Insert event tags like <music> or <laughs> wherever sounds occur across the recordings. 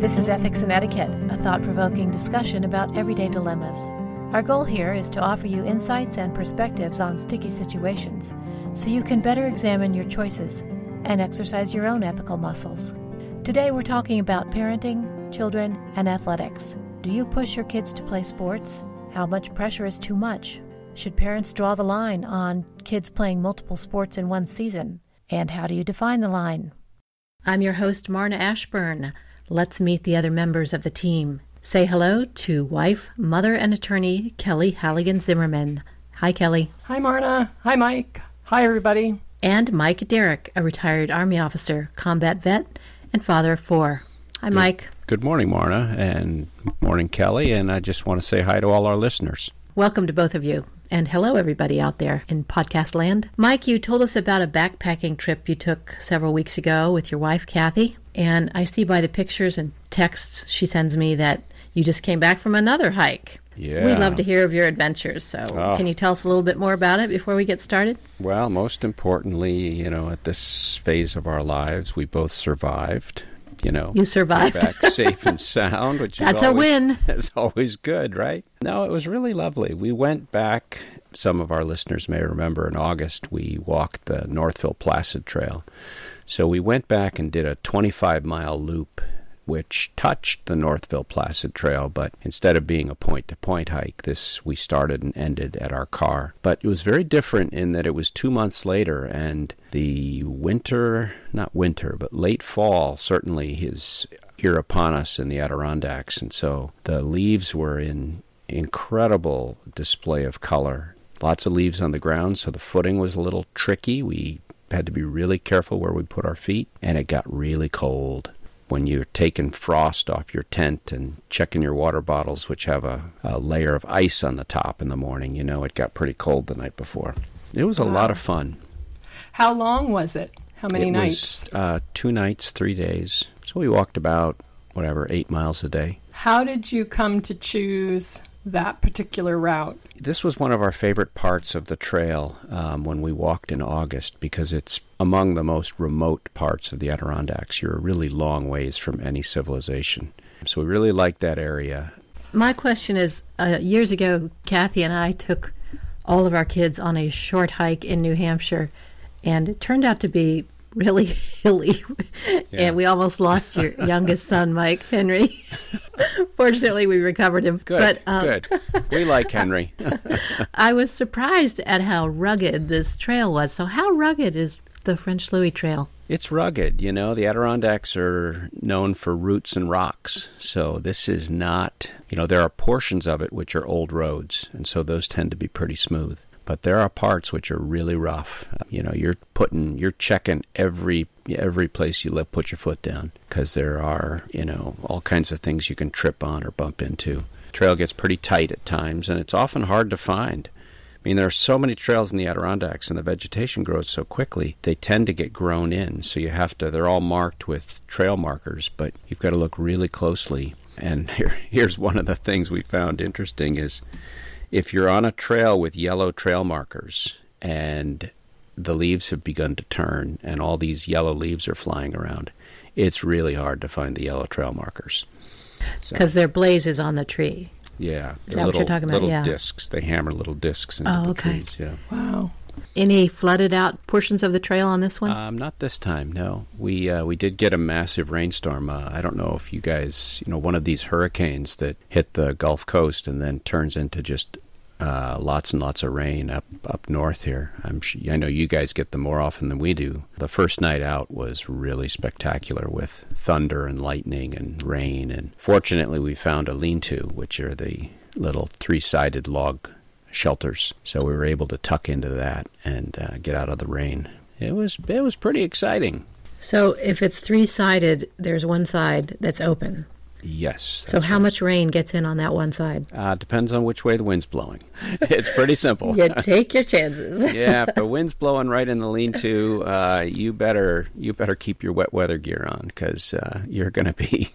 This is Ethics and Etiquette, a thought provoking discussion about everyday dilemmas. Our goal here is to offer you insights and perspectives on sticky situations so you can better examine your choices and exercise your own ethical muscles. Today we're talking about parenting, children, and athletics. Do you push your kids to play sports? How much pressure is too much? Should parents draw the line on kids playing multiple sports in one season? And how do you define the line? I'm your host, Marna Ashburn. Let's meet the other members of the team. Say hello to wife, mother, and attorney Kelly Halligan Zimmerman. Hi, Kelly. Hi, Marna. Hi, Mike. Hi, everybody. And Mike Derrick, a retired Army officer, combat vet, and father of four. Hi, good, Mike. Good morning, Marna, and morning, Kelly. And I just want to say hi to all our listeners. Welcome to both of you. And hello, everybody out there in podcast land. Mike, you told us about a backpacking trip you took several weeks ago with your wife, Kathy. And I see by the pictures and texts she sends me that you just came back from another hike. Yeah. We'd love to hear of your adventures. So, Oh. can you tell us a little bit more about it before we get started? Well, most importantly, you know, at this phase of our lives, we both survived. You know, You survived. Back safe and <laughs> sound, which That's is a win. <laughs> That's always good, right? No, it was really lovely. We went back. Some of our listeners may remember in August we walked the Northville Placid Trail. So we went back and did a 25 mile loop which touched the Northville Placid Trail, but instead of being a point to point hike, this we started and ended at our car. But it was very different in that it was two months later, and the winter, not winter, but late fall certainly is here upon us in the Adirondacks, and so the leaves were in incredible display of color. Lots of leaves on the ground, so the footing was a little tricky. We had to be really careful where we put our feet, and it got really cold when you're taking frost off your tent and checking your water bottles, which have a, a layer of ice on the top in the morning, you know it got pretty cold the night before. It was a Wow. lot of fun. How long was it? How many it nights? Was, uh, two nights, three days. So we walked about, whatever, eight miles a day. How did you come to choose that particular route? This was one of our favorite parts of the trail um, when we walked in August because it's among the most remote parts of the Adirondacks. You're a really long ways from any civilization. So we really liked that area. My question is uh, years ago, Kathy and I took all of our kids on a short hike in New Hampshire, and it turned out to be really <laughs> hilly. Yeah. and we almost lost your youngest son, Mike Henry. <laughs> <laughs> Fortunately, we recovered him. Good, But um, good. We like Henry. <laughs> I was surprised at how rugged this trail was. So, how rugged is the French Louie Trail? It's rugged, you know. The Adirondacks are known for roots and rocks. So this is not, you know, there are portions of it which are old roads, and so those tend to be pretty smooth. But there are parts which are really rough. You know, you're putting, you're checking every every place you live, put your foot down, because there are, you know, all kinds of things you can trip on or bump into. Trail gets pretty tight at times, and it's often hard to find. I mean, there are so many trails in the Adirondacks, and the vegetation grows so quickly, they tend to get grown in. So you have to, they're all marked with trail markers, but you've got to look really closely. And <laughs> here, here's one of the things we found interesting is if you're on a trail with yellow trail markers and the leaves have begun to turn and all these yellow leaves are flying around, it's really hard to find the yellow trail markers. So- Because their blaze is on the tree. Yeah, Is they're that what you're talking about? little Yeah. discs. They hammer little discs into Oh, the okay. trees. Yeah. Wow. Any flooded out portions of the trail on this one? Um, not this time. No, we uh, we did get a massive rainstorm. Uh, I don't know if you guys, you know, one of these hurricanes that hit the Gulf Coast and then turns into just uh, lots and lots of rain up up north here. I'm I know you guys get them more often than we do. The first night out was really spectacular with thunder and lightning and rain. And fortunately, we found a lean-to, which are the little three-sided log shelters. So we were able to tuck into that and uh, get out of the rain. It was it was pretty exciting. so, if it's three sided, there's one side that's open. Yes. So, how much rain gets in on that one side? Uh, depends on which way the wind's blowing. <laughs> it's pretty simple. You <laughs> take your chances. yeah, if the <laughs> wind's blowing right in the lean-to, uh, you better you better keep your wet weather gear on because uh, you're going to be,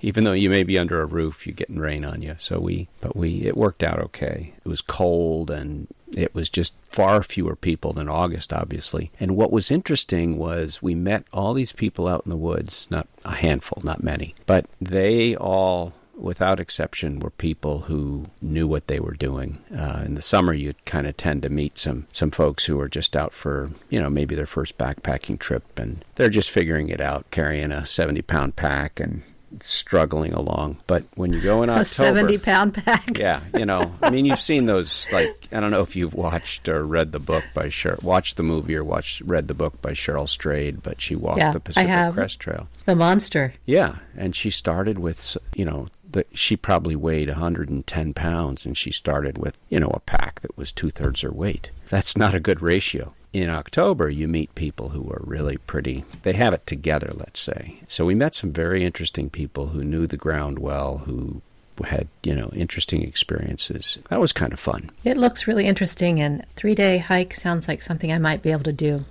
even though you may be under a roof, you're getting rain on you. So we, but we, it worked out okay. It was cold and It was just far fewer people than August, obviously. And what was interesting was we met all these people out in the woods, not a handful, not many, but they all without exception, were people who knew what they were doing. Uh, in the summer, you kind of tend to meet some some folks who are just out for you know maybe their first backpacking trip, and they're just figuring it out, carrying a seventy pound pack and struggling along. But when you go in October, a seventy pound pack. yeah, you know, I mean, you've seen those. Like, I don't know if you've watched or read the book by Cheryl, watched the movie or watched read the book by Cheryl Strayed, but she walked yeah, the Pacific Crest Trail. The monster. Yeah, and she started with you know the, she probably weighed 110 pounds and she started with, you know, a pack that was two thirds her weight. That's not a good ratio. In October, you meet people who are really pretty, they have it together, let's say. So we met some very interesting people who knew the ground well, who had you know interesting experiences that was kind of fun it looks really interesting and three day hike sounds like something i might be able to do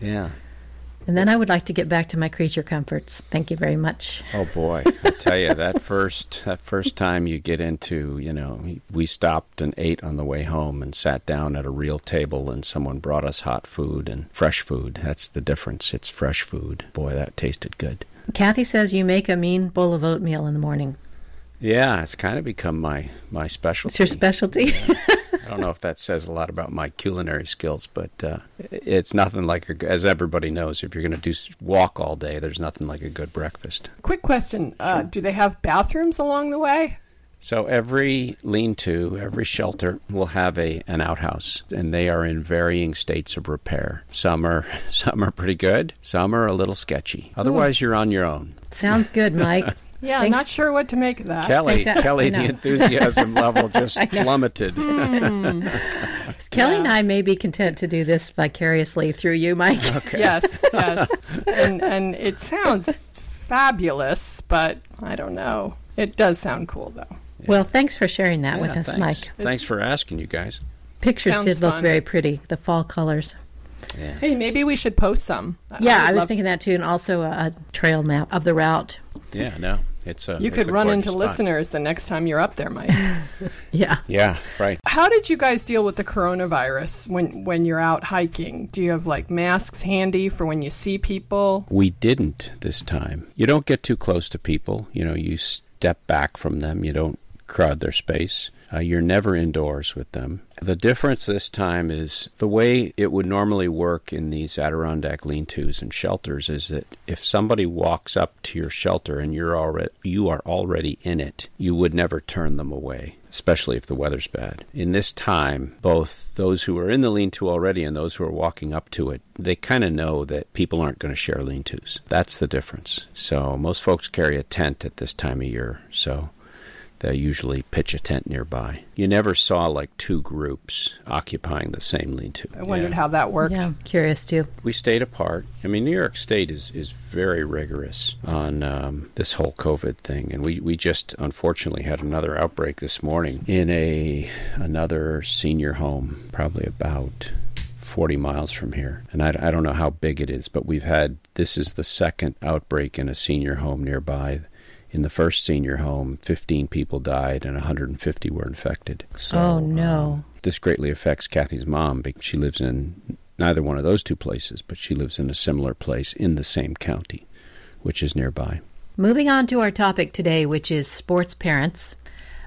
yeah and then I would like to get back to my creature comforts. Thank you very much. Oh boy, I tell you that <laughs> first that first time you get into, you know, we stopped and ate on the way home and sat down at a real table and someone brought us hot food and fresh food. That's the difference. It's fresh food. Boy, that tasted good. Kathy says you make a mean bowl of oatmeal in the morning. Yeah, it's kind of become my my specialty. It's your specialty. I don't know if that says a lot about my culinary skills, but uh, it's nothing like, a, as everybody knows, if you're going to do walk all day, there's nothing like a good breakfast. Quick question: uh, Do they have bathrooms along the way? So every lean-to, every shelter will have a an outhouse, and they are in varying states of repair. Some are <laughs> some are pretty good, some are a little sketchy. Otherwise, Ooh. you're on your own. Sounds good, Mike. <laughs> Yeah, Thanks. not sure what to make of that. Kelly, Kelly, the enthusiasm level just <laughs> plummeted. mm. <laughs> Kelly yeah. and I may be content to do this vicariously through you, Mike. <laughs> Okay. Yes, yes, and and it sounds fabulous, but I don't know. It does sound cool though. Yeah. Well, thanks for sharing that yeah, with us, thanks. Mike. Thanks for asking, you guys. Pictures did look fun. very pretty. The fall colors. Yeah. Hey, maybe we should post some. Yeah, I, I was thinking that too, and also a, a, trail map of the route. Yeah, no, it's a. You it's could a run into spot. listeners the next time you're up there, Mike. <laughs> yeah. Yeah. Right. How did you guys deal with the coronavirus when when you're out hiking? Do you have like masks handy for when you see people? We didn't this time. You don't get too close to people. You know, you step back from them. You don't crowd their space. Uh, you're never indoors with them. The difference this time is the way it would normally work in these Adirondack lean-tos and shelters is that if somebody walks up to your shelter and you're already you are already in it, you would never turn them away, especially if the weather's bad. In this time, both those who are in the lean-to already and those who are walking up to it, they kind of know that people aren't going to share lean-tos. That's the difference. So most folks carry a tent at this time of year. So they usually pitch a tent nearby. You never saw like two groups occupying the same lean-to. I wondered yeah. how that worked. Yeah, curious too. We stayed apart. I mean, New York State is, is very rigorous on um, this whole COVID thing, and we, we just unfortunately had another outbreak this morning in a another senior home, probably about 40 miles from here. And I, I, don't know how big it is, but we've had this is the second outbreak in a senior home nearby in the first senior home, 15 people died and 150 were infected. So, oh, no. Um, this greatly affects Kathy's mom because she lives in neither one of those two places, but she lives in a similar place in the same county, which is nearby. Moving on to our topic today, which is sports parents,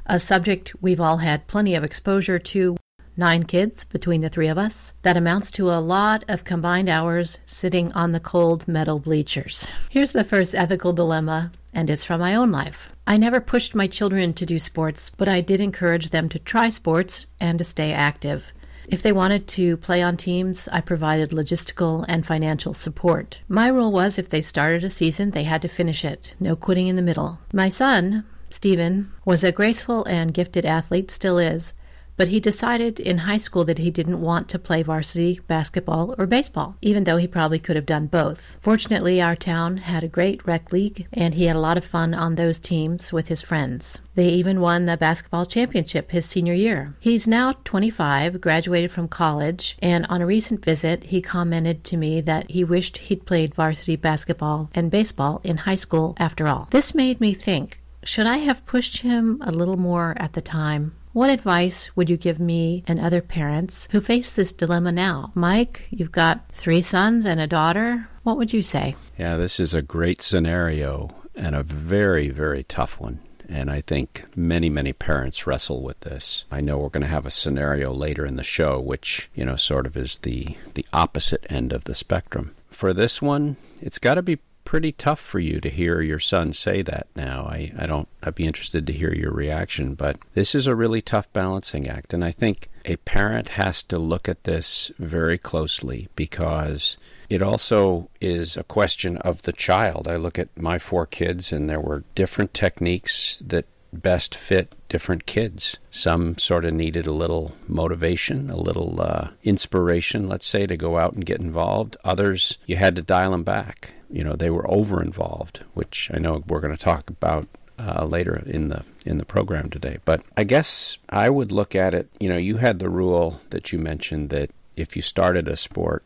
a subject we've all had plenty of exposure to nine kids between the three of us. That amounts to a lot of combined hours sitting on the cold metal bleachers. Here's the first ethical dilemma, and it's from my own life. I never pushed my children to do sports, but I did encourage them to try sports and to stay active. If they wanted to play on teams, I provided logistical and financial support. My rule was if they started a season, they had to finish it, no quitting in the middle. My son, Stephen, was a graceful and gifted athlete, still is, but he decided in high school that he didn't want to play varsity basketball or baseball, even though he probably could have done both. Fortunately, our town had a great rec league, and he had a lot of fun on those teams with his friends. They even won the basketball championship his senior year. He's now 25, graduated from college, and on a recent visit, he commented to me that he wished he'd played varsity basketball and baseball in high school after all. This made me think should I have pushed him a little more at the time? What advice would you give me and other parents who face this dilemma now? Mike, you've got three sons and a daughter. What would you say? Yeah, this is a great scenario and a very, very tough one. And I think many, many parents wrestle with this. I know we're going to have a scenario later in the show, which, you know, sort of is the, the opposite end of the spectrum. For this one, it's got to be pretty tough for you to hear your son say that now. I, I don't, I'd be interested to hear your reaction, but this is a really tough balancing act. And I think a parent has to look at this very closely because it also is a question of the child. I look at my four kids, and there were different techniques that best fit different kids. Some sort of needed a little motivation, a little uh, inspiration, let's say, to go out and get involved. Others, you had to dial them back you know they were over involved, which I know we're going to talk about uh, later in the in the program today. But I guess I would look at it. You know, you had the rule that you mentioned that if you started a sport,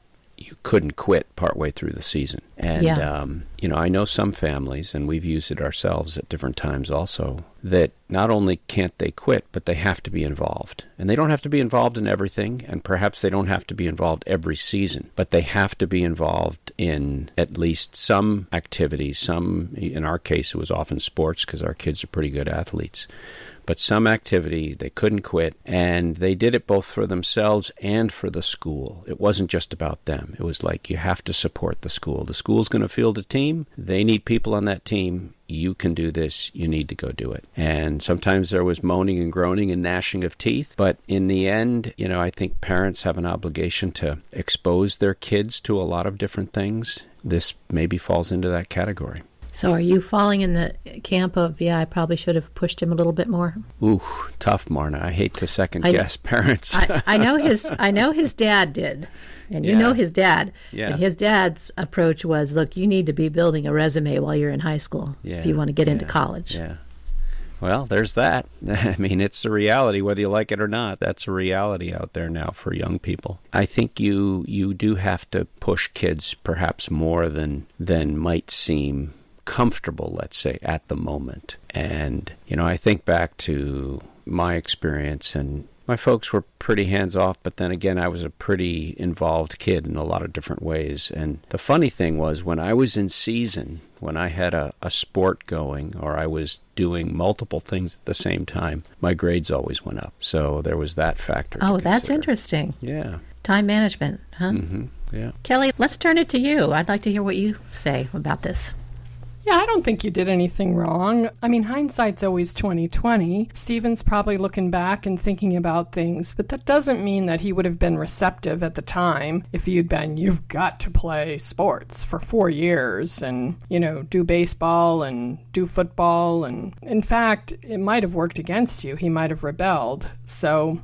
you couldn't quit partway through the season. And, yeah. um, you know, I know some families, and we've used it ourselves at different times also, that not only can't they quit, but they have to be involved. And they don't have to be involved in everything, and perhaps they don't have to be involved every season, but they have to be involved in at least some activities. Some, in our case, it was often sports because our kids are pretty good athletes but some activity they couldn't quit and they did it both for themselves and for the school it wasn't just about them it was like you have to support the school the school's going to field a team they need people on that team you can do this, you need to go do it. And sometimes there was moaning and groaning and gnashing of teeth, but in the end, you know, I think parents have an obligation to expose their kids to a lot of different things. This maybe falls into that category. So, are you falling in the camp of, yeah, I probably should have pushed him a little bit more? Ooh, tough, Marna. I hate to second I, guess <laughs> parents. I, I, know his. I know his dad did, and you know his dad. Yeah. his dad's approach was, look, you need to be building a resume while you're in high school yeah. if you want to get yeah. into college. Yeah. Well, there's that. <laughs> I mean, it's a reality whether you like it or not. That's a reality out there now for young people. I think you you do have to push kids perhaps more than than might seem comfortable, let's say, at the moment. And, you know, I think back to my experience and my folks were pretty hands off, but then again, I was a pretty involved kid in a lot of different ways. And the funny thing was, when I was in season, when I had a, a sport going or I was doing multiple things at the same time, my grades always went up. So there was that factor. Oh, that's interesting. Yeah. Time management, huh? Mm-hmm. Yeah. Kelly, let's turn it to you. I'd like to hear what you say about this. Yeah, I don't think you did anything wrong. I mean, hindsight's always 2020. Stephen's probably looking back and thinking about things, but that doesn't mean that he would have been receptive at the time if you'd been, you've got to play sports for four years and, you know, do baseball and do football. And in fact, it might have worked against you. He might have rebelled. So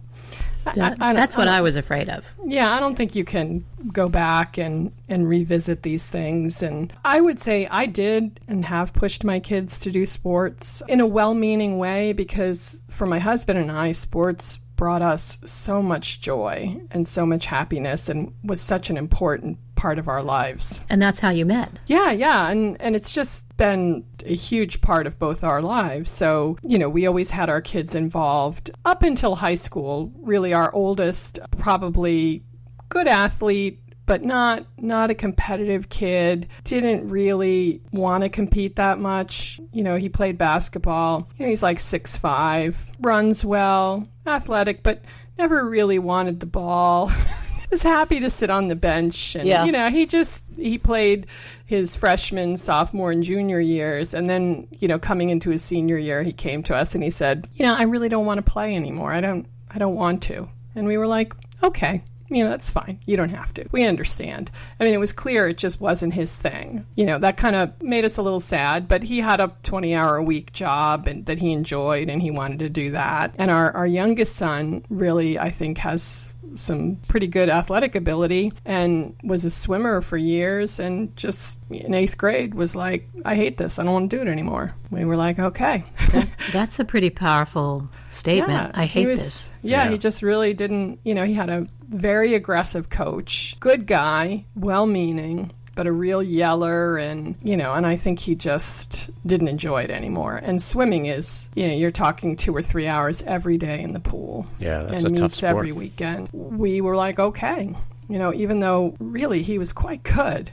that, I, I that's what I, I was afraid of. Yeah, I don't think you can go back and, and revisit these things. And I would say I did and have pushed my kids to do sports in a well meaning way because for my husband and I, sports brought us so much joy and so much happiness and was such an important part of our lives. And that's how you met. Yeah, yeah, and and it's just been a huge part of both our lives. So, you know, we always had our kids involved up until high school. Really our oldest probably good athlete but not not a competitive kid. Didn't really want to compete that much. You know, he played basketball. You know, he's like six five, runs well, athletic, but never really wanted the ball. <laughs> was happy to sit on the bench. And yeah. you know he just he played his freshman sophomore and junior years. And then you know coming into his senior year he came to us and he said you know i really don't want to play anymore. I don't i don't want to. And we were like okay you know, that's fine. You don't have to. We understand. I mean, it was clear it just wasn't his thing. You know, that kind of made us a little sad, but he had a 20 hour a week job and that he enjoyed and he wanted to do that. And our, our youngest son really, I think, has some pretty good athletic ability and was a swimmer for years and just in eighth grade was like, I hate this. I don't want to do it anymore. We were like, okay. that, that's a pretty powerful statement. Yeah, I hate was, this. Yeah, Yeah. he just really didn't, you know, he had a very aggressive coach, good guy, well meaning, but a real yeller and, you know, and I think he just didn't enjoy it anymore. And swimming is, you know, you're talking 2 or 3 hours every day in the pool. Yeah, that's and a tough meets sport. every weekend. We were like, okay, you know, even though really he was quite good.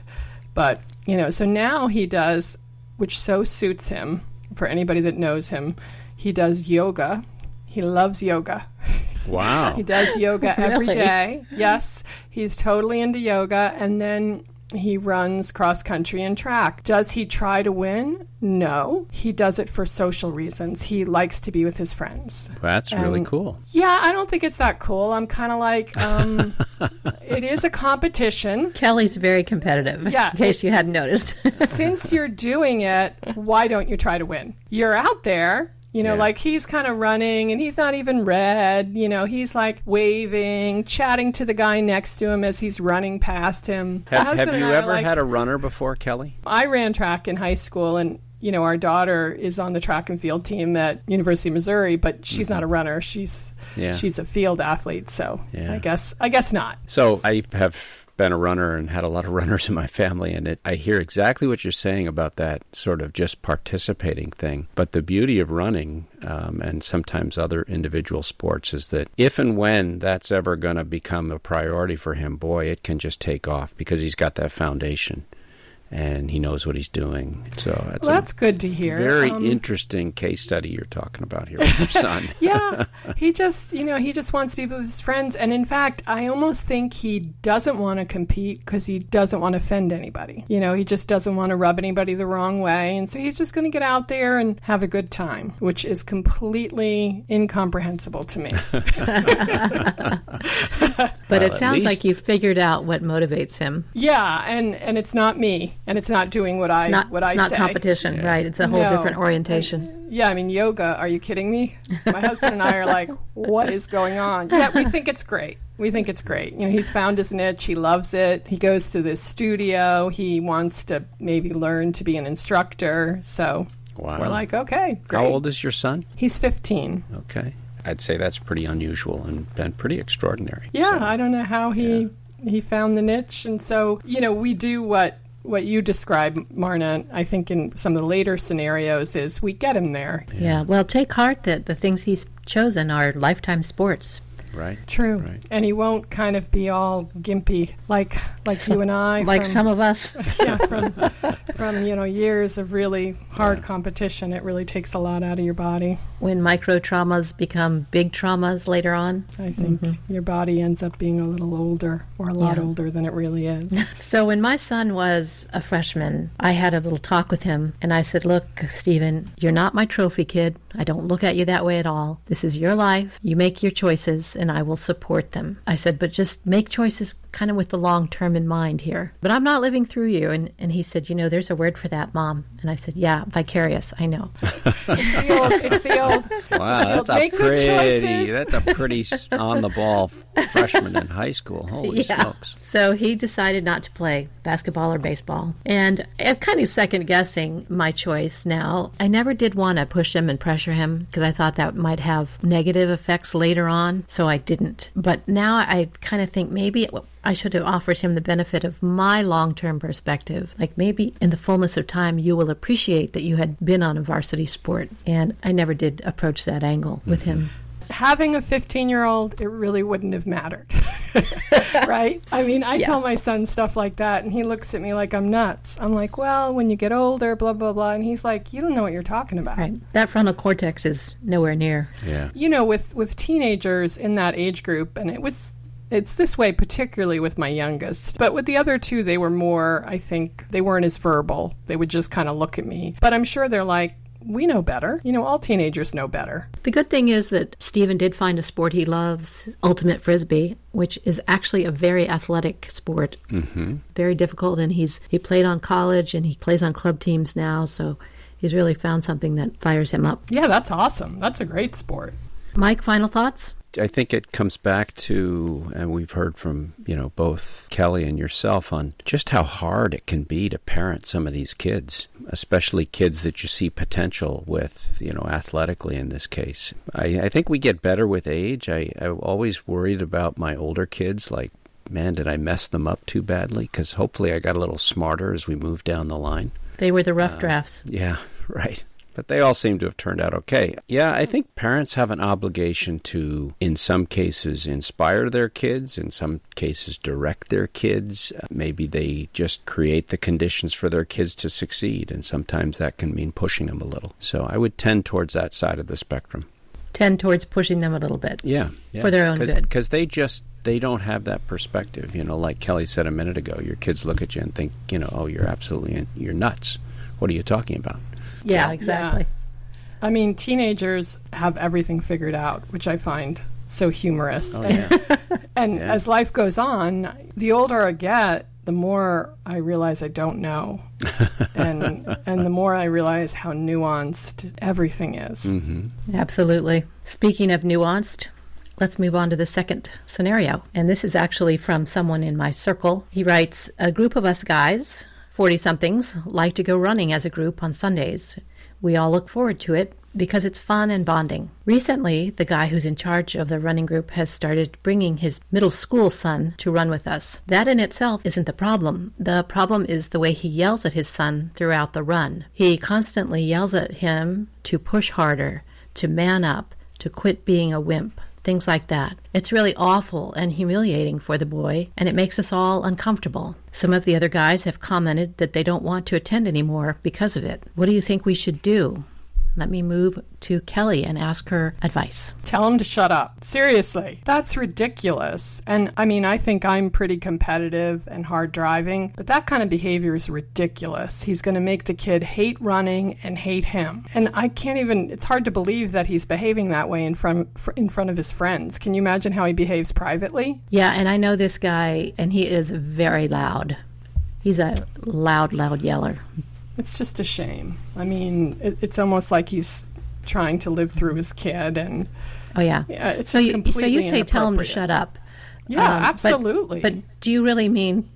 But, you know, so now he does, which so suits him for anybody that knows him, he does yoga. He loves yoga. Wow. <laughs> He does yoga <laughs> every Really? day. Yes, he's totally into yoga. And then he runs cross country and track. Does he try to win? No. He does it for social reasons. He likes to be with his friends. That's really cool. Yeah, I don't think it's that cool. I'm kind of like, um, <laughs> it is a competition. Kelly's very competitive. Yeah. In case you hadn't noticed. Since you're doing it, why don't you try to win? You're out there. You know, Yeah. like he's kind of running and he's not even red. You know, he's like waving, chatting to the guy next to him as he's running past him. Have, have you ever like- had a runner before, Kelly? I ran track in high school and you know our daughter is on the track and field team at University of Missouri but she's not a runner she's Mm-hmm. Yeah. she's a field athlete so Yeah. I guess I guess not So I have been a runner and had a lot of <laughs> runners in my family, and it, I hear exactly what you're saying about that sort of just participating thing. But the beauty of running um, and sometimes other individual sports is that if and when that's ever going to become a priority for him, boy, it can just take off because he's got that foundation and he knows what he's doing. So that's, well, a that's good to hear very Um, interesting case study you're talking about here with your <laughs> son. yeah he just you know he just wants to be with his friends and in fact i almost think he doesn't want to compete because he doesn't want to offend anybody you know he just doesn't want to rub anybody the wrong way and so he's just going to get out there and have a good time which is completely incomprehensible to me <laughs> <laughs> but Well, it sounds least- like you figured out what motivates him. yeah and and it's not me and it's not doing what It's i not, what it's i not say competition, Yeah. right? It's a whole No. different orientation. Yeah, I mean, yoga, are you kidding me? My husband and I are like, what is going on? Yeah, we think it's great. We think it's great. You know, he's found his niche. He loves it. He goes to this studio. He wants to maybe learn to be an instructor. So Wow. we're like, okay, great. How old is your son? He's 15. Okay. I'd say that's pretty unusual and been pretty extraordinary. Yeah, So- I don't know how he Yeah. he found the niche, and so you know we do what what you describe, Marna. I think in some of the later scenarios is we get him there. Yeah. Well, take heart that the things he's chosen are lifetime sports. Right. True, Right. and he won't kind of be all gimpy like like you and I, <laughs> like from, some of us. <laughs> yeah, from <laughs> from you know years of really hard competition. It really takes a lot out of your body. when micro traumas become big traumas later on. I think mm-hmm. your body ends up being a little older or a lot Yeah. older than it really is. So when my son was a freshman, I had a little talk with him and I said, "Look, Stephen, you're not my trophy kid. I don't look at you that way at all. This is your life. You make your choices and I will support them." I said, "But just make choices kind of with the long term in mind here. But I'm not living through you." And and he said, "You know, there's a word for that, mom." And I said, "Yeah, vicarious. I know." <laughs> it's the old. It's the old. Wow, that's a Make good pretty choices. that's a pretty <laughs> on the ball freshman in high school. Holy Yeah. smokes! So he decided not to play basketball or baseball. And I'm kind of second guessing my choice now. I never did want to push him and pressure him because I thought that might have negative effects later on. So I didn't. But now I kind of think maybe I should have offered him the benefit of my long term perspective. Like maybe in the fullness of time, you will appreciate that you had been on a varsity sport. And I never did approach that angle with mm-hmm. him. Having a 15 year old, it really wouldn't have mattered. <laughs> right? I mean, I Yeah. tell my son stuff like that, and he looks at me like I'm nuts. I'm like, well, when you get older, blah, blah, blah. And he's like, you don't know what you're talking about. Right. That frontal cortex is nowhere near. Yeah, You know, with, with teenagers in that age group, and it was. It's this way, particularly with my youngest. But with the other two, they were more, I think, they weren't as verbal. They would just kind of look at me. But I'm sure they're like, we know better. You know, all teenagers know better. The good thing is that Stephen did find a sport he loves, ultimate frisbee, which is actually a very athletic sport. Mm-hmm. Very difficult, and he's he played on college and he plays on club teams now, so he's really found something that fires him up. Yeah, that's awesome. That's a great sport. Mike, final thoughts? I think it comes back to, and we've heard from you know both Kelly and yourself on just how hard it can be to parent some of these kids, especially kids that you see potential with, you know, athletically in this case. I, I think we get better with age. I, I always worried about my older kids, like man, did I mess them up too badly? Because hopefully I got a little smarter as we moved down the line. They were the rough uh, drafts. Yeah, <laughs> right but they all seem to have turned out okay. Yeah, I think parents have an obligation to, in some cases, inspire their kids, in some cases, direct their kids. Uh, maybe they just create the conditions for their kids to succeed, and sometimes that can mean pushing them a little. So I would tend towards that side of the spectrum. Tend towards pushing them a little bit. Yeah. yeah. For their own Cause, good. Because they just they don't have that perspective. You know, like Kelly said a minute ago, your kids look at you and think, you know, oh, you're absolutely you're nuts. What are you talking about? Yeah, exactly. Yeah. I mean, teenagers have everything figured out, which I find so humorous. Oh, yeah. <laughs> and yeah. as life goes on, the older I get, the more I realize I don't know, <laughs> and and the more I realize how nuanced everything is. Mm-hmm. Absolutely. Speaking of nuanced, let's move on to the second scenario, and this is actually from someone in my circle. He writes, "A group of us guys 40 somethings like to go running as a group on Sundays. We all look forward to it because it's fun and bonding. Recently, the guy who's in charge of the running group has started bringing his middle school son to run with us. That in itself isn't the problem. The problem is the way he yells at his son throughout the run. He constantly yells at him to push harder, to man up, to quit being a wimp things like that. It's really awful and humiliating for the boy, and it makes us all uncomfortable. Some of the other guys have commented that they don't want to attend anymore because of it. What do you think we should do? Let me move to Kelly and ask her advice. Tell him to shut up. Seriously, that's ridiculous. And I mean, I think I'm pretty competitive and hard driving, but that kind of behavior is ridiculous. He's going to make the kid hate running and hate him. And I can't even, it's hard to believe that he's behaving that way in front, in front of his friends. Can you imagine how he behaves privately? Yeah, and I know this guy, and he is very loud. He's a loud, loud yeller. It's just a shame. I mean, it, it's almost like he's trying to live through his kid, and oh yeah, yeah it's so you, so you say tell him to shut up. Yeah, um, absolutely. But, but do you really mean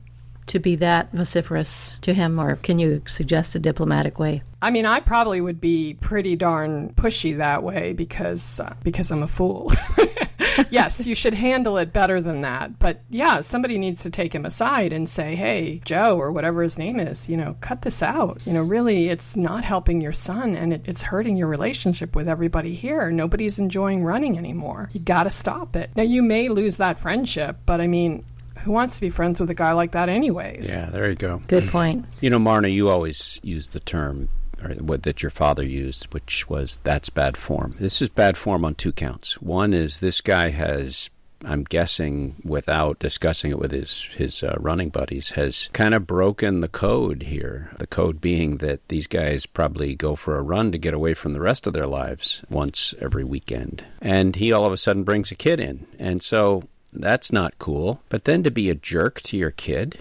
to be that vociferous to him, or can you suggest a diplomatic way? I mean, I probably would be pretty darn pushy that way because uh, because I'm a fool. <laughs> <laughs> yes, you should handle it better than that. But yeah, somebody needs to take him aside and say, "Hey, Joe, or whatever his name is, you know, cut this out. You know, really, it's not helping your son, and it, it's hurting your relationship with everybody here. Nobody's enjoying running anymore. You got to stop it. Now, you may lose that friendship, but I mean, who wants to be friends with a guy like that anyways? Yeah, there you go. Good point. You know, Marna, you always use the term or what that your father used, which was that's bad form. This is bad form on two counts. One is this guy has I'm guessing, without discussing it with his his uh, running buddies, has kind of broken the code here. The code being that these guys probably go for a run to get away from the rest of their lives once every weekend, and he all of a sudden brings a kid in, and so that's not cool. But then to be a jerk to your kid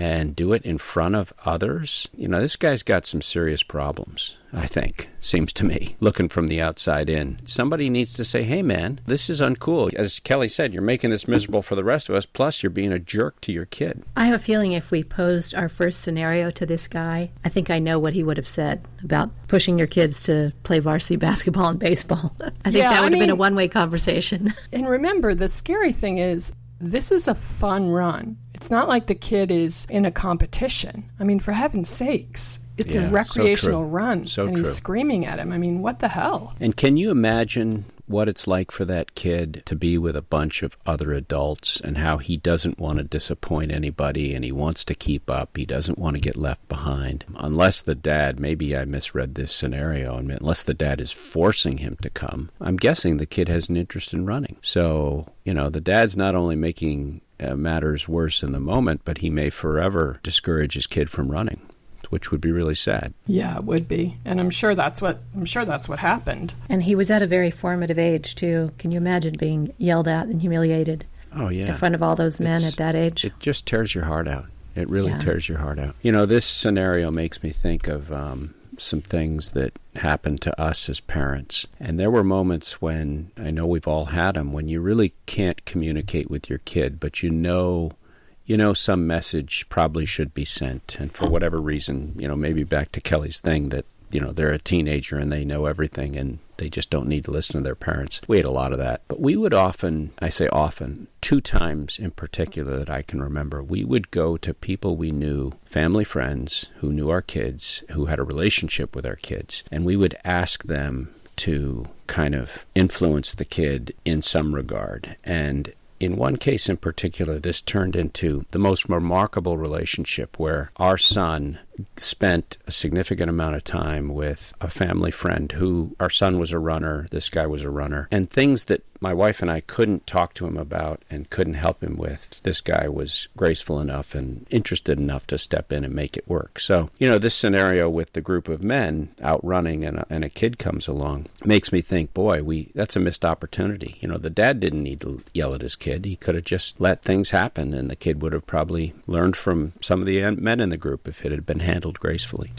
and do it in front of others, you know, this guy's got some serious problems, I think, seems to me, looking from the outside in. Somebody needs to say, hey, man, this is uncool. As Kelly said, you're making this miserable for the rest of us, plus you're being a jerk to your kid. I have a feeling if we posed our first scenario to this guy, I think I know what he would have said about pushing your kids to play varsity basketball and baseball. <laughs> I think yeah, that would I have mean, been a one way conversation. <laughs> And remember, the scary thing is, this is a fun run. It's not like the kid is in a competition. I mean, for heaven's sakes, it's Yeah, a recreational true. run. So and true. he's screaming at him. I mean, what the hell? And can you imagine what it's like for that kid to be with a bunch of other adults and how he doesn't want to disappoint anybody and he wants to keep up. He doesn't want to get left behind. Unless the dad, maybe I misread this scenario, unless the dad is forcing him to come, I'm guessing the kid has an interest in running. So, you know, the dad's not only making uh, matters worse in the moment, but he may forever discourage his kid from running. Which would be really sad. Yeah, it would be. And I'm sure that's what I'm sure that's what happened. and he was at a very formative age, too. Can you imagine being yelled at and humiliated Oh yeah, in front of all those men It's- at that age? It just tears your heart out. It really Yeah. tears your heart out. You know, this scenario makes me think of um, some things that happened to us as parents. And there were moments when I know we've all had them when you really can't communicate with your kid, but you know. You know, some message probably should be sent, and for whatever reason, you know, maybe back to Kelly's thing that you know, they're a teenager and they know everything and they just don't need to listen to their parents. We had a lot of that. But we would often, I say often, two times in particular that I can remember, we would go to people we knew, family friends who knew our kids, who had a relationship with our kids, and we would ask them to kind of influence the kid in some regard. And in one case in particular, this turned into the most remarkable relationship where our son spent a significant amount of time with a family friend who our son was a runner, this guy was a runner, and things that my wife and I couldn't talk to him about and couldn't help him with. This guy was graceful enough and interested enough to step in and make it work. So, you know, this scenario with the group of men out running and a, and a kid comes along makes me think, boy, we that's a missed opportunity. You know, the dad didn't need to yell at his kid. He could have just let things happen and the kid would have probably learned from some of the men in the group if it had been handled gracefully.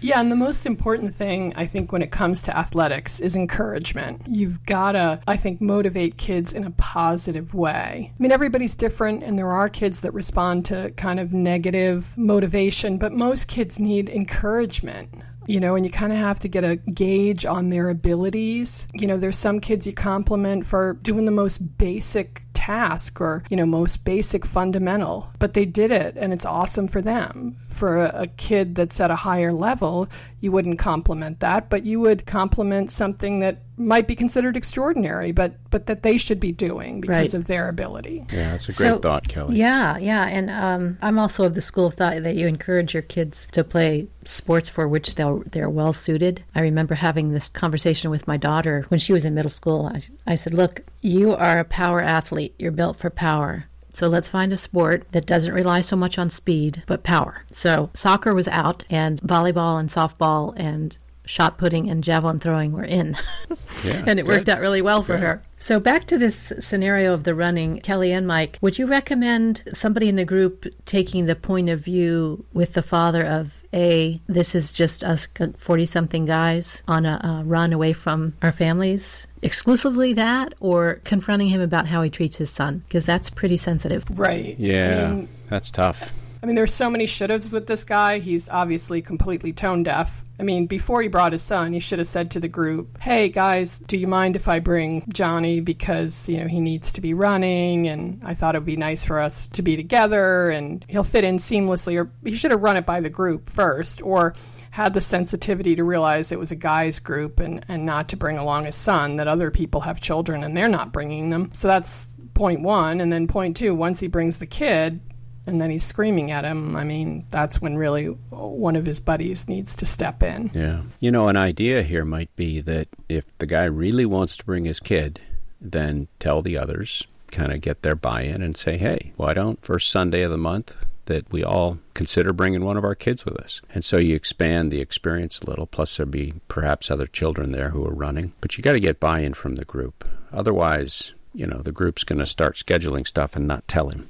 Yeah, and the most important thing I think when it comes to athletics is encouragement. You've got to I think motivate kids in a positive way. I mean everybody's different and there are kids that respond to kind of negative motivation, but most kids need encouragement you know, and you kind of have to get a gauge on their abilities. You know, there's some kids you compliment for doing the most basic task or, you know, most basic fundamental, but they did it and it's awesome for them. For a, a kid that's at a higher level, you wouldn't compliment that, but you would compliment something that might be considered extraordinary, but but that they should be doing because Right. of their ability. Yeah, that's a great So- thought, Kelly. Yeah, yeah, and um, I'm also of the school of thought that you encourage your kids to play sports for which they're they're well suited. I remember having this conversation with my daughter when she was in middle school. I, I said, "Look, you are a power athlete. You're built for power." So let's find a sport that doesn't rely so much on speed, but power. So soccer was out, and volleyball and softball and shot putting and javelin throwing were in. <laughs> Yeah, and it worked out really well for Good. her. So back to this scenario of the running, Kelly and Mike, would you recommend somebody in the group taking the point of view with the father of a this is just us 40 something guys on a, a run away from our families? Exclusively that or confronting him about how he treats his son because that's pretty sensitive. Right. Yeah, I mean, that's tough. I mean, there's so many shouldas with this guy. He's obviously completely tone deaf. I mean, before he brought his son, he should have said to the group, "Hey guys, do you mind if I bring Johnny because you know he needs to be running, and I thought it would be nice for us to be together, and he'll fit in seamlessly." Or he should have run it by the group first, or had the sensitivity to realize it was a guy's group and, and not to bring along his son, that other people have children and they're not bringing them. So that's point one. And then point two, once he brings the kid and then he's screaming at him, I mean, that's when really one of his buddies needs to step in. Yeah. You know, an idea here might be that if the guy really wants to bring his kid, then tell the others, kind of get their buy in and say, hey, why don't first Sunday of the month that we all consider bringing one of our kids with us? And so you expand the experience a little, plus there'll be perhaps other children there who are running. But you got to get buy in from the group. Otherwise, you know, the group's going to start scheduling stuff and not tell him.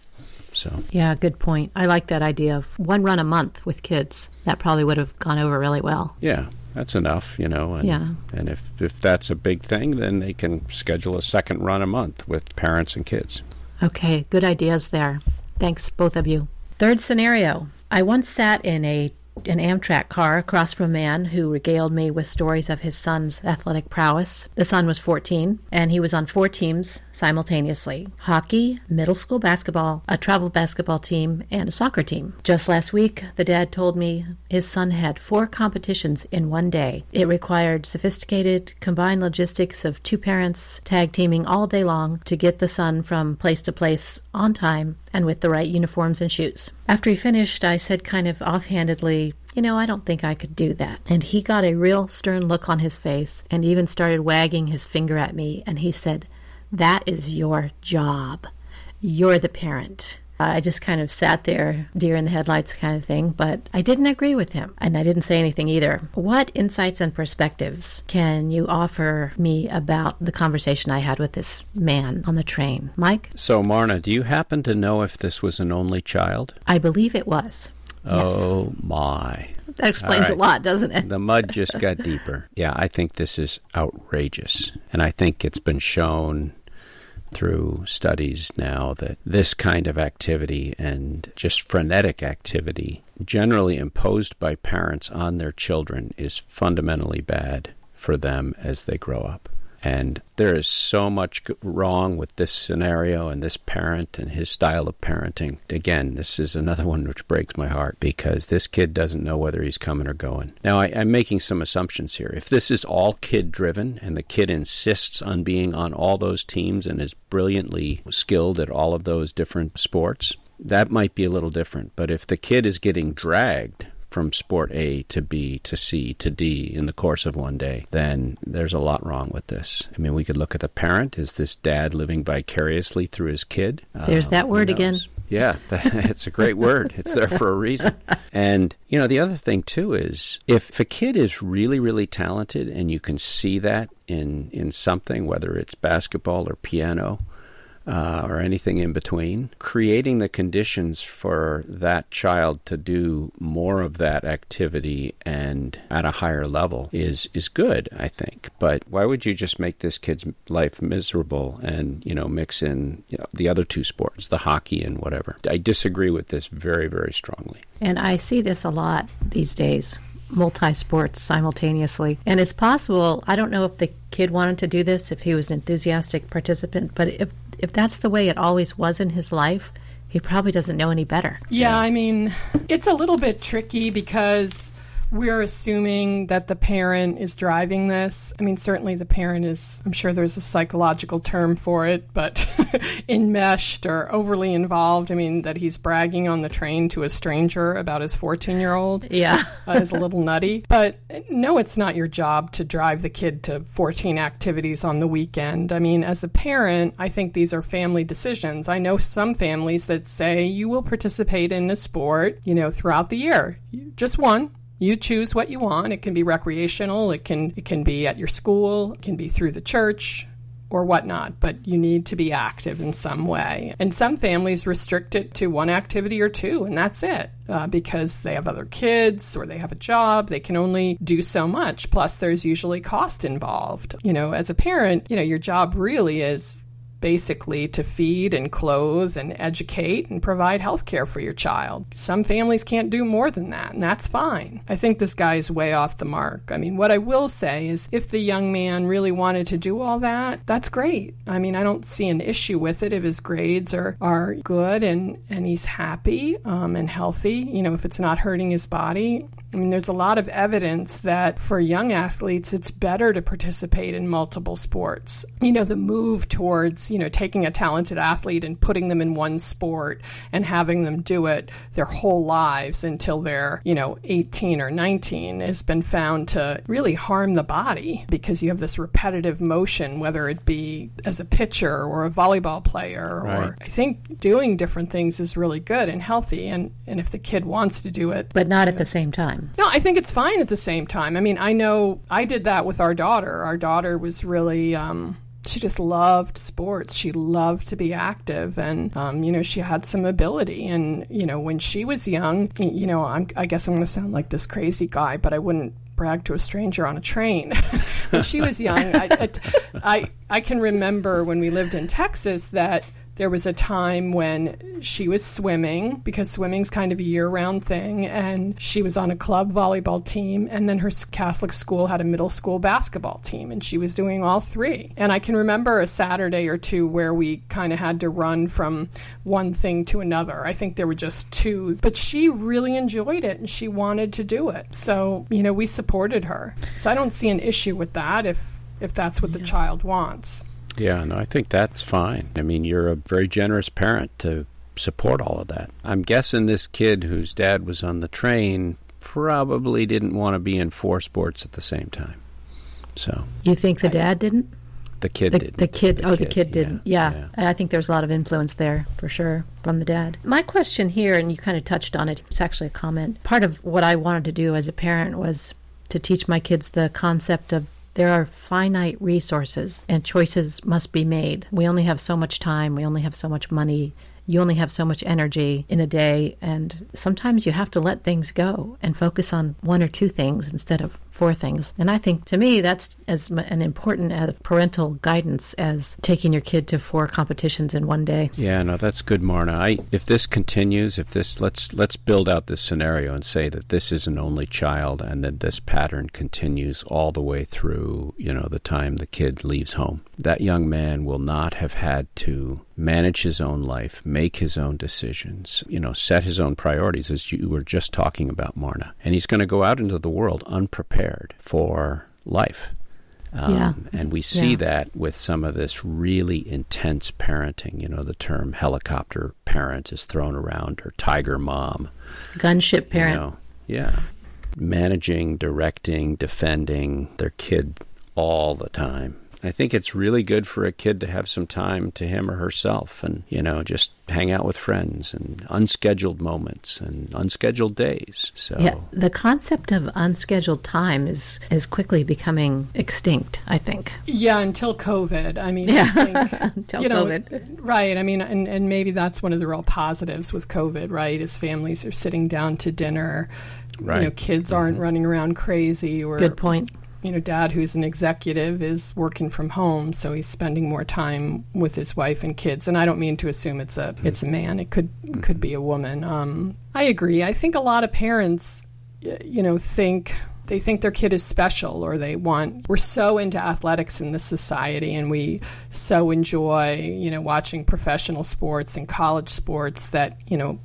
So, Yeah, good point. I like that idea of one run a month with kids. That probably would have gone over really well. yeah, that's enough, you know. And, Yeah. And if, if that's a big thing, then they can schedule a second run a month with parents and kids. Okay, good ideas there. Thanks, both of you. Third scenario. I once sat in a an Amtrak car across from a man who regaled me with stories of his son's athletic prowess. The son was 14, and he was on four teams simultaneously hockey, middle school basketball, a travel basketball team, and a soccer team. Just last week, the dad told me his son had four competitions in one day. It required sophisticated, combined logistics of two parents tag teaming all day long to get the son from place to place on time and with the right uniforms and shoes. After he finished, I said kind of offhandedly, You know, I don't think I could do that. And he got a real stern look on his face and even started wagging his finger at me. And he said, That is your job. You're the parent. I just kind of sat there, deer in the headlights kind of thing, but I didn't agree with him, and I didn't say anything either. What insights and perspectives can you offer me about the conversation I had with this man on the train? Mike? So, Marna, do you happen to know if this was an only child? I believe it was. Yes. Oh, my. That explains right. a lot, doesn't it? The mud just got <laughs> deeper. Yeah, I think this is outrageous. And I think it's been shown through studies now that this kind of activity and just frenetic activity generally imposed by parents on their children is fundamentally bad for them as they grow up. And there is so much wrong with this scenario and this parent and his style of parenting. Again, this is another <laughs> one which breaks my heart because this kid doesn't know whether he's coming or going. Now, I, am making some assumptions here. If this is all kid driven and the kid insists on being on all those teams and is brilliantly skilled at all of those different sports, that might be a little different. But if the kid is getting dragged from sport A to B to C to D in the course of one day, then there's a lot wrong with this. I mean, we could look at the parent. Is this dad living vicariously through his kid? There's uh, that word again. Yeah, <laughs> it's a great word. It's there for a reason. <laughs> And, you know, the other thing, too, is if a kid is really, really talented and you can see that in, in something, whether it's basketball or piano, uh, or anything in between. Creating the conditions for that child to do more of that activity and at a higher level is is good, I think. But why would you just make this kid's life miserable and you know mix in you know, the other two sports, the hockey and whatever? I disagree with this very very strongly. And I see this a lot these days multi sports simultaneously. And it's possible, I don't know if the kid wanted to do this, if he was an enthusiastic participant, but if if that's the way it always was in his life, he probably doesn't know any better. Yeah, I mean, it's a little bit tricky because we're assuming that the parent is driving this. I mean, certainly the parent is, I'm sure there's a psychological term for it, but <laughs> enmeshed or overly involved. I mean, that he's bragging on the train to a stranger about his 14 year old. Yeah. <laughs> uh, is a little nutty. But no, it's not your job to drive the kid to 14 activities on the weekend. I mean, as a parent, I think these are family decisions. I know some families that say you will participate in a sport, you know, throughout the year, just one you choose what you want. It can be recreational, it can it can be at your school, it can be through the church or whatnot, but you need to be active in some way. And some families restrict it to one activity or two, and that's it. Uh, because they have other kids or they have a job, they can only do so much. Plus, there's usually cost involved. You know, as a parent, you know, your job really is basically to feed and clothe and educate and provide health care for your child. Some families can't do more than that, and that's fine. I think this guy is way off the mark. I mean, what I will say is if the young man really wanted to do all that, that's great. I mean, I don't see an issue with it if his grades are, are good and, and he's happy um, and healthy, you know, if it's not hurting his body. I mean, there's a lot of evidence that for young athletes, it's better to participate in multiple sports. You know, the move towards, you know, taking a talented athlete and putting them in one sport and having them do it their whole lives until they're, you know, 18 or 19 has been found to really harm the body because you have this repetitive motion, whether it be as a pitcher or a volleyball player. Right. Or I think doing different things is really good and healthy. And, and if the kid wants to do it, but not at know. the same time. No, I think it's fine at the same time. I mean, I know I did that with our daughter. Our daughter was really. Um, she just loved sports. She loved to be active, and um, you know she had some ability. And you know when she was young, you know I'm, I guess I'm going to sound like this crazy guy, but I wouldn't brag to a stranger on a train. <laughs> when she was young, I, I I can remember when we lived in Texas that there was a time when she was swimming because swimming's kind of a year round thing, and she was on a club volleyball team. And then her Catholic school had a middle school basketball team, and she was doing all three. And I can remember a Saturday or two where we kind of had to run from one thing to another. I think there were just two, but she really enjoyed it and she wanted to do it. So, you know, we supported her. So I don't see an issue with that if if that's what yeah. the child wants. Yeah, no, I think that's fine. I mean, you're a very generous parent to support all of that. I'm guessing this kid whose dad was on the train probably didn't want to be in four sports at the same time. So you think the dad didn't? The kid the, didn't. The kid. The oh, kid, the kid didn't. Yeah, yeah. I think there's a lot of influence there for sure from the dad. My question here, and you kind of touched on it. It's actually a comment. Part of what I wanted to do as a parent was to teach my kids the concept of there are finite resources and choices must be made. We only have so much time, we only have so much money, you only have so much energy in a day, and sometimes you have to let things go and focus on one or two things instead of four things. And I think to me, that's as an important as parental guidance as taking your kid to four competitions in one day. Yeah, no, that's good, Marna. I, if this continues, if this let's let's build out this scenario and say that this is an only child, and that this pattern continues all the way through, you know, the time the kid leaves home. That young man will not have had to manage his own life, make his own decisions, you know, set his own priorities, as you were just talking about, Marna. And he's going to go out into the world unprepared for life. Um, Yeah. And we see Yeah. that with some of this really intense parenting. You know, the term helicopter parent is thrown around, or tiger mom. Gunship you parent. know. Yeah. Managing, directing, defending their kid all the time. I think it's really good for a kid to have some time to him or herself and, you know, just hang out with friends and unscheduled moments and unscheduled days. So, Yeah, the concept of unscheduled time is is quickly becoming extinct. I think. Yeah, until COVID. I mean, I Yeah, think, <laughs> until you know, COVID. Right. I mean, and, and maybe that's one of the real positives with COVID, right? Is families are sitting down to dinner. Right. You know, kids mm-hmm. aren't running around crazy or Good point. You know, dad who's an executive is working from home, so he's spending more time with his wife and kids. And I don't mean to assume it's a it's a man. It could could be a woman. Um, I agree. I think a lot of parents, you know, think they think their kid is special or they want we're so into athletics in this society and we so enjoy you know watching professional sports and college sports that you know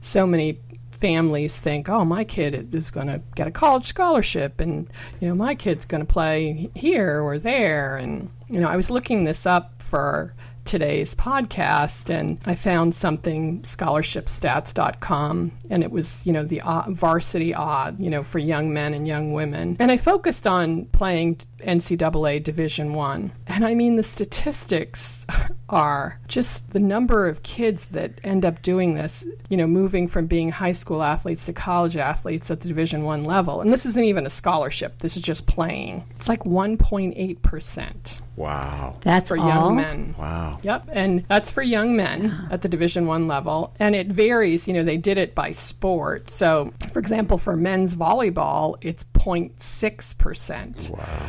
so many families think, oh, my kid is going to get a college scholarship, and you know, my kid's going to play here or there. And you know, I was looking this up for today's podcast, and I found something scholarshipstats.com, and it was you know the varsity odd, you know, for young men and young women, and I focused on playing NCAA Division One, and I mean the statistics <laughs> are just the number of kids that end up doing this, you know, moving from being high school athletes to college athletes at the Division One level, and this isn't even a scholarship. This is just playing. It's like 1.8 percent wow. That's for all. young men. Wow. Yep, and that's for young men at the Division One level, and it varies. You know, they did it by sport. So, for example, for men's volleyball, it's 0.6 percent, Wow.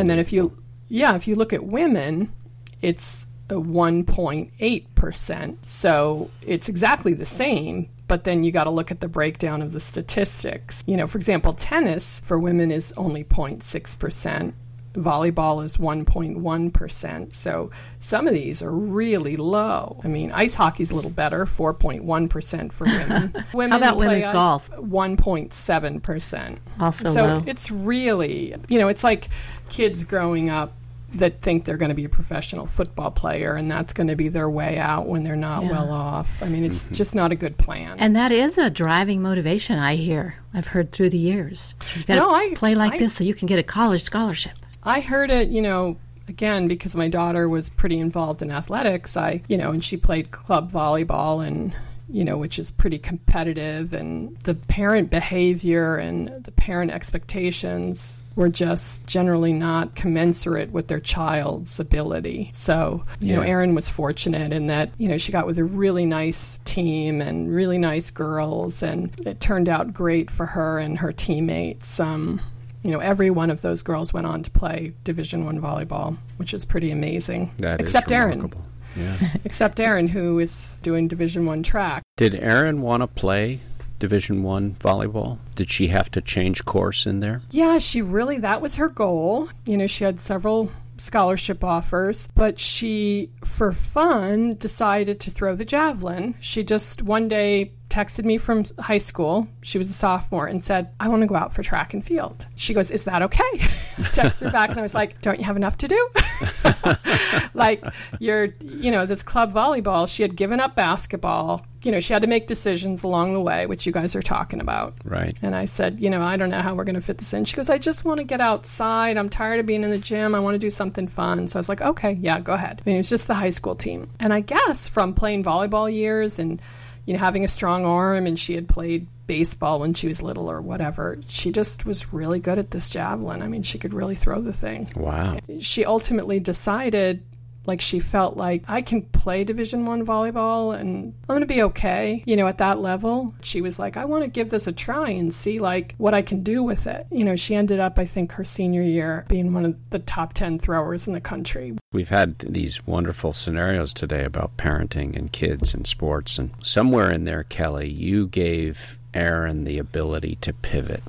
And then if you, yeah, if you look at women, it's a 1.8 percent. So it's exactly the same. But then you got to look at the breakdown of the statistics. You know, for example, tennis for women is only 0.6 percent volleyball is 1.1%. So some of these are really low. I mean, ice hockey's a little better, 4.1% for women. <laughs> women How about play women's golf? 1.7%. Also so low. it's really, you know, it's like kids growing up that think they're going to be a professional football player and that's going to be their way out when they're not Yeah. well off. I mean, it's mm-hmm. just not a good plan. And that is a driving motivation. I hear. I've heard through the years. You got to No, I- play like I- this so you can get a college scholarship. I heard it, you know, again because my daughter was pretty involved in athletics. I, you know, and she played club volleyball and you know, which is pretty competitive and the parent behavior and the parent expectations were just generally not commensurate with their child's ability. So, you know, Yeah. Erin was fortunate in that, you know, she got with a really nice team and really nice girls and it turned out great for her and her teammates. Um, you know, every one of those girls went on to play Division One volleyball, which is pretty amazing. That Except Erin, remarkable. Yeah. <laughs> except Erin, who is doing Division One track. Did Erin want to play Division One volleyball? Did she have to change course in there? Yeah, she really that was her goal. You know, she had several scholarship offers, but she, for fun, decided to throw the javelin. She just one day texted me from high school. She was a sophomore and said, I want to go out for track and field. She goes, Is that okay? <laughs> Texted her back and I was like, Don't you have enough to do? <laughs> like, you're, you know, this club volleyball, she had given up basketball. You know, she had to make decisions along the way, which you guys are talking about. Right. And I said, you know, I don't know how we're going to fit this in. She goes, I just want to get outside. I'm tired of being in the gym. I want to do something fun. So I was like, okay, yeah, go ahead. I mean, it was just the high school team. And I guess from playing volleyball years and, you know, having a strong arm and she had played baseball when she was little or whatever, she just was really good at this javelin. I mean, she could really throw the thing Wow. she ultimately decided like she felt like I can play Division 1 volleyball and I'm going to be okay, you know, at that level. She was like, I want to give this a try and see like what I can do with it. You know, she ended up I think her senior year being one of the top 10 throwers in the country. We've had these wonderful scenarios today about parenting and kids and sports and somewhere in there Kelly, you gave Erin the ability to pivot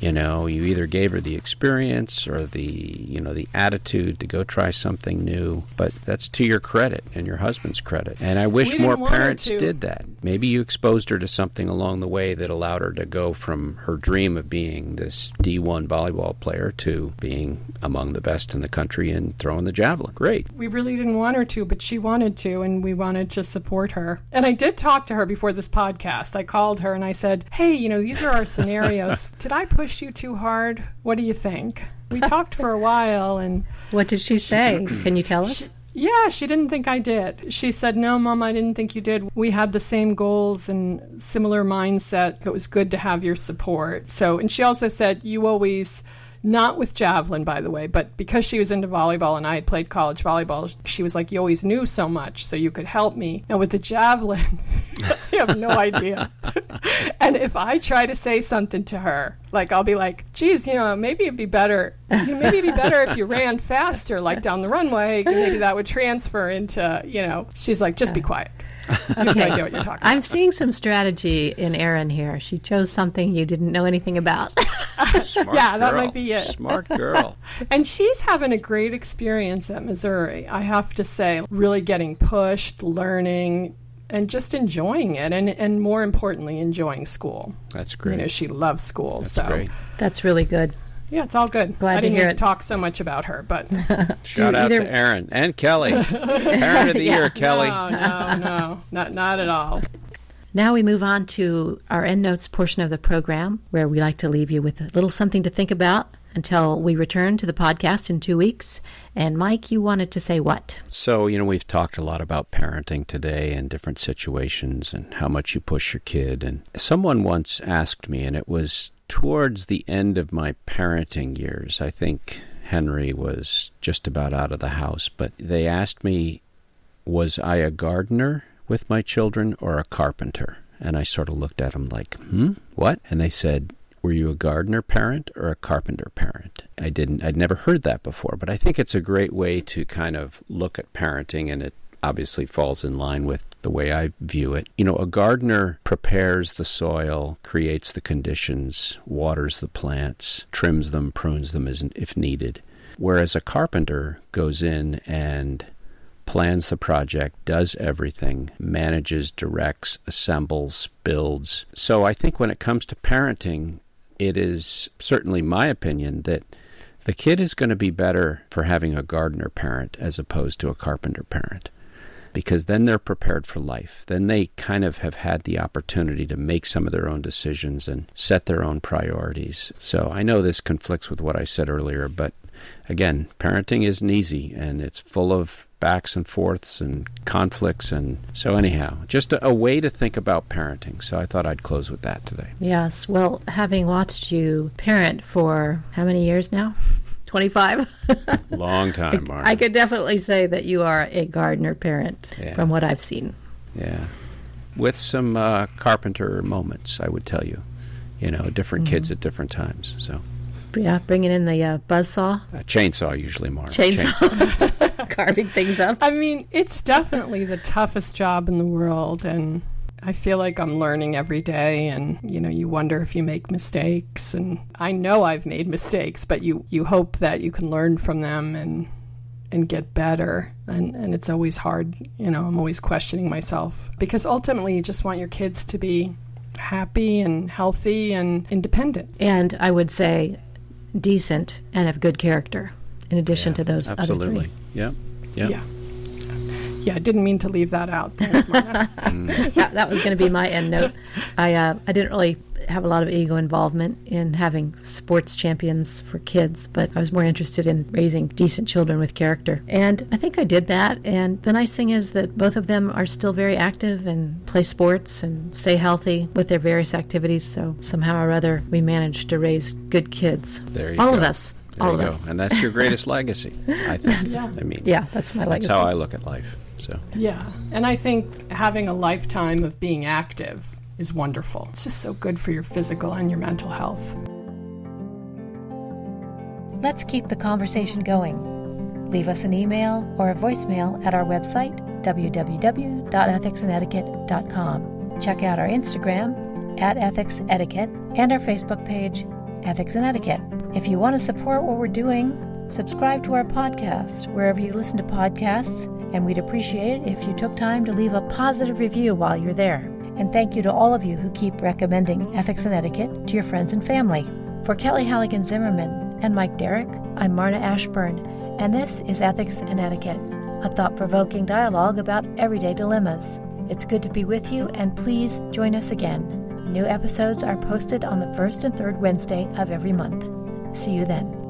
you know, you either gave her the experience or the, you know, the attitude to go try something new. But that's to your credit and your husband's credit. And I wish more parents did that. Maybe you exposed her to something along the way that allowed her to go from her dream of being this D1 volleyball player to being among the best in the country and throwing the javelin. Great. We really didn't want her to, but she wanted to, and we wanted to support her. And I did talk to her before this podcast. I called her and I said, Hey, you know, these are our scenarios. <laughs> did I push push you too hard? What do you think? <laughs> We talked for a while, and what did she say? <clears throat> Can you tell us? She, yeah, she didn't think I did. She said, No, Mom, I didn't think you did. We had the same goals and similar mindset. It was good to have your support. So, and she also said, You always not with javelin, by the way, but because she was into volleyball and I had played college volleyball, she was like, You always knew so much, so you could help me. Now, with the javelin, <laughs> you have no idea. <laughs> and if I try to say something to her, like I'll be like, geez, you know, maybe it'd be better. You know, maybe it'd be better if you ran faster, like down the runway. Maybe that would transfer into, you know. She's like, just be uh. quiet. <laughs> okay. what you're talking I'm seeing some strategy in Erin here. She chose something you didn't know anything about. <laughs> yeah, that might be it. Smart girl. <laughs> and she's having a great experience at Missouri, I have to say. Really getting pushed, learning, and just enjoying it and and more importantly enjoying school. That's great. You know, she loves school. That's so great. That's really good. Yeah, it's all good. Glad I didn't to hear to talk so much about her, but <laughs> shout out either... to Erin and Kelly. <laughs> Parent of the yeah. year, Kelly. No, no, no, not not at all. Now we move on to our end notes portion of the program, where we like to leave you with a little something to think about until we return to the podcast in two weeks. And Mike, you wanted to say what? So, you know, we've talked a lot about parenting today and different situations and how much you push your kid. And someone once asked me, and it was towards the end of my parenting years, I think Henry was just about out of the house, but they asked me, was I a gardener with my children or a carpenter? And I sort of looked at them like, hmm, what? And they said, were you a gardener parent or a carpenter parent? I didn't I'd never heard that before, but I think it's a great way to kind of look at parenting and it obviously falls in line with the way I view it. You know, a gardener prepares the soil, creates the conditions, waters the plants, trims them, prunes them if needed. Whereas a carpenter goes in and plans the project, does everything, manages, directs, assembles, builds. So I think when it comes to parenting, it is certainly my opinion that the kid is going to be better for having a gardener parent as opposed to a carpenter parent because then they're prepared for life. Then they kind of have had the opportunity to make some of their own decisions and set their own priorities. So I know this conflicts with what I said earlier, but again, parenting isn't easy and it's full of backs and forths and conflicts. And so, anyhow, just a, a, way to think about parenting. So, I thought I'd close with that today. Yes. Well, having watched you parent for how many years now? 25? Long <laughs> time, Mark. I, I could definitely say that you are a gardener parent yeah. from what I've seen. Yeah. With some uh, carpenter moments, I would tell you. You know, different mm-hmm. kids at different times. So. Yeah, bringing in the uh, buzz saw. Uh, chainsaw usually more. Chainsaw. chainsaw. <laughs> Carving things up. I mean, it's definitely the toughest job in the world, and I feel like I'm learning every day. And you know, you wonder if you make mistakes, and I know I've made mistakes, but you you hope that you can learn from them and and get better. And and it's always hard. You know, I'm always questioning myself because ultimately, you just want your kids to be happy and healthy and independent. And I would say decent and of good character, in addition yeah, to those absolutely. other three. Yeah. Yeah. Yeah. Yeah, I didn't mean to leave that out. Thanks, <laughs> mm. that, that, was going to be my end note. I uh, I didn't really have a lot of ego involvement in having sports champions for kids, but I was more interested in raising decent children with character. And I think I did that. And the nice thing is that both of them are still very active and play sports and stay healthy with their various activities. So somehow or other, we managed to raise good kids. There you All go. of us. There All you of go. us. And that's your greatest legacy, I <laughs> think. Yeah. I mean, Yeah, that's my that's legacy. That's how I look at life. So, Yeah. And I think having a lifetime of being active is wonderful. It's just so good for your physical and your mental health. Let's keep the conversation going. Leave us an email or a voicemail at our website, www.ethicsandetiquette.com. Check out our Instagram, at Ethics Etiquette, and our Facebook page, Ethics and Etiquette. If you want to support what we're doing, subscribe to our podcast wherever you listen to podcasts, and we'd appreciate it if you took time to leave a positive review while you're there. And thank you to all of you who keep recommending Ethics and Etiquette to your friends and family. For Kelly Halligan Zimmerman and Mike Derrick, I'm Marna Ashburn, and this is Ethics and Etiquette, a thought provoking dialogue about everyday dilemmas. It's good to be with you, and please join us again. New episodes are posted on the first and third Wednesday of every month. See you then.